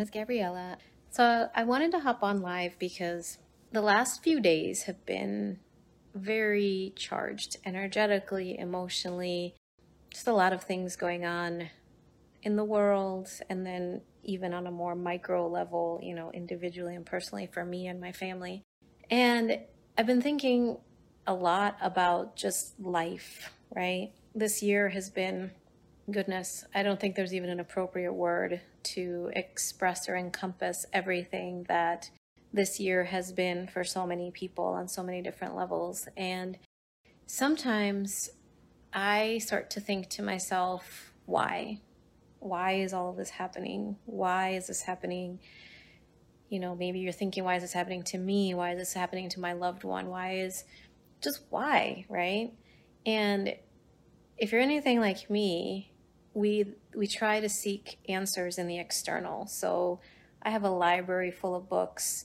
name is Gabriela. So I wanted to hop on live because the last few days have been very charged energetically, emotionally, just a lot of things going on in the world and then even on a more micro level, you know, individually and personally for me and my family. And I've been thinking a lot about just life, right? This year has been goodness, I don't think there's even an appropriate word to express or encompass everything that this year has been for so many people on so many different levels. And sometimes I start to think to myself, why? Why is all of this happening? Why is this happening? You know, maybe you're thinking, why is this happening to me? Why is this happening to my loved one? Why is just why, right? And if you're anything like me, we we try to seek answers in the external. So I have a library full of books,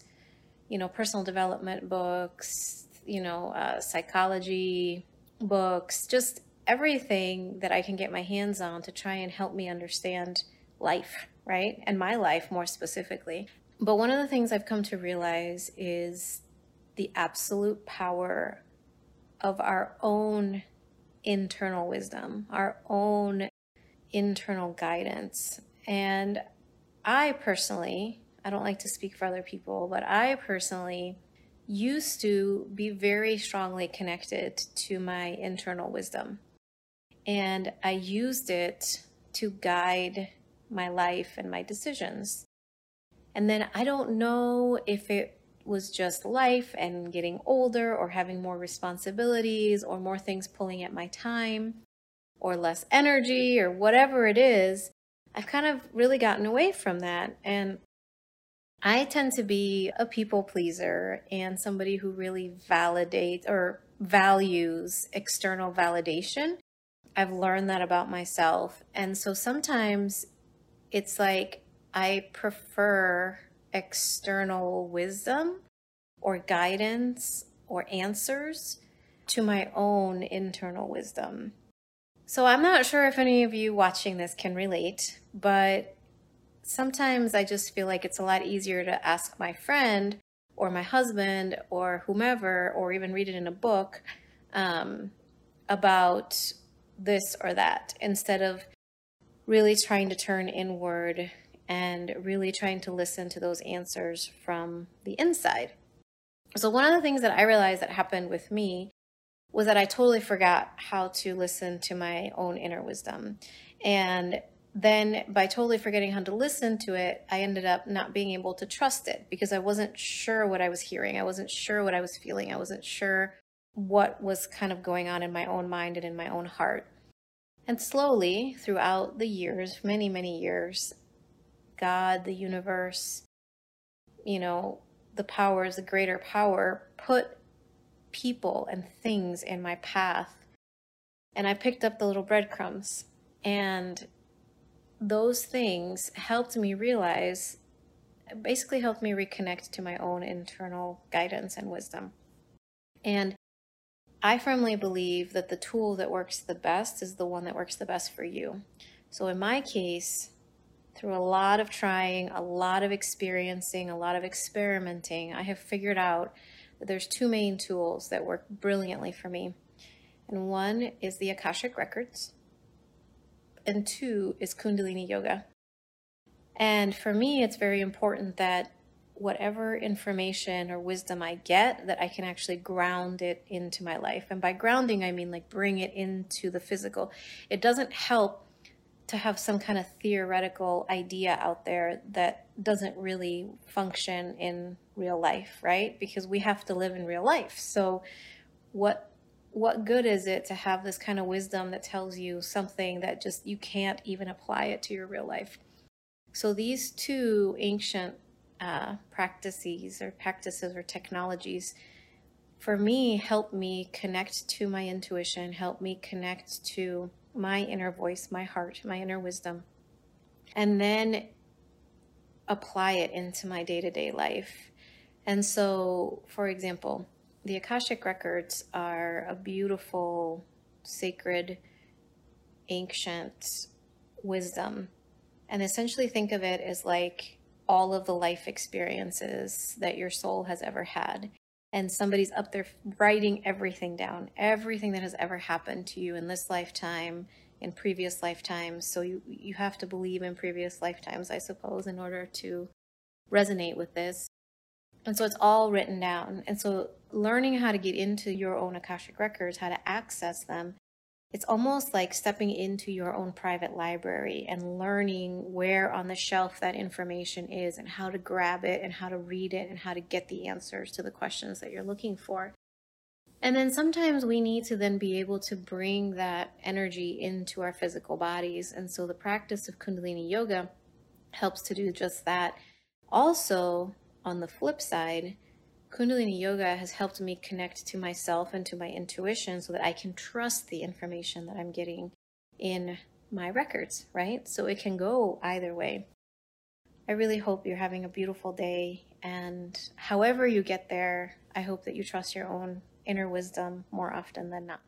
you know, personal development books, you know, uh, psychology books, just everything that I can get my hands on to try and help me understand life, right? And my life more specifically. But one of the things I've come to realize is the absolute power of our own internal wisdom, our own internal guidance. And I personally, I don't like to speak for other people, but I personally used to be very strongly connected to my internal wisdom. And I used it to guide my life and my decisions. And then I don't know if it was just life and getting older or having more responsibilities or more things pulling at my time or less energy or whatever it is, I've kind of really gotten away from that. And I tend to be a people pleaser and somebody who really validates or values external validation. I've learned that about myself. And so sometimes it's like I prefer external wisdom or guidance or answers to my own internal wisdom. So I'm not sure if any of you watching this can relate, but sometimes I just feel like it's a lot easier to ask my friend or my husband or whomever, or even read it in a book um, about this or that instead of really trying to turn inward and really trying to listen to those answers from the inside. So, one of the things that I realized that happened with me was that I totally forgot how to listen to my own inner wisdom. And then by totally forgetting how to listen to it, I ended up not being able to trust it because I wasn't sure what I was hearing. I wasn't sure what I was feeling. I wasn't sure what was kind of going on in my own mind and in my own heart. And slowly, throughout the years, many, many years, God, the universe, you know, the powers, the greater power, put people and things in my path. And I picked up the little breadcrumbs. And those things helped me realize, basically helped me reconnect to my own internal guidance and wisdom. And I firmly believe that the tool that works the best is the one that works the best for you. So in my case, through a lot of trying, a lot of experiencing, a lot of experimenting, I have figured out there's two main tools that work brilliantly for me. And one is the Akashic Records, and two is Kundalini Yoga. And for me, it's very important that whatever information or wisdom I get, that I can actually ground it into my life. And by grounding, I mean like bring it into the physical. It doesn't help to have some kind of theoretical idea out there that doesn't really function in real life, right? Because we have to live in real life. So what what good is it to have this kind of wisdom that tells you something that just you can't even apply it to your real life? So these two ancient uh, practices or practices or technologies for me help me connect to my intuition, help me connect to my inner voice, my heart, my inner wisdom, and then apply it into my day to day life. And so, for example, the Akashic Records are a beautiful, sacred, ancient wisdom. And essentially, think of it as like all of the life experiences that your soul has ever had. And somebody's up there writing everything down, everything that has ever happened to you in this lifetime, in previous lifetimes. So you, you have to believe in previous lifetimes, I suppose, in order to resonate with this. And so it's all written down. And so learning how to get into your own Akashic records, how to access them, it's almost like stepping into your own private library and learning where on the shelf that information is and how to grab it and how to read it and how to get the answers to the questions that you're looking for. And then sometimes we need to then be able to bring that energy into our physical bodies. And so the practice of Kundalini Yoga helps to do just that. Also, on the flip side, Kundalini Yoga has helped me connect to myself and to my intuition so that I can trust the information that I'm getting in my records, right? So it can go either way. I really hope you're having a beautiful day. And however you get there, I hope that you trust your own inner wisdom more often than not.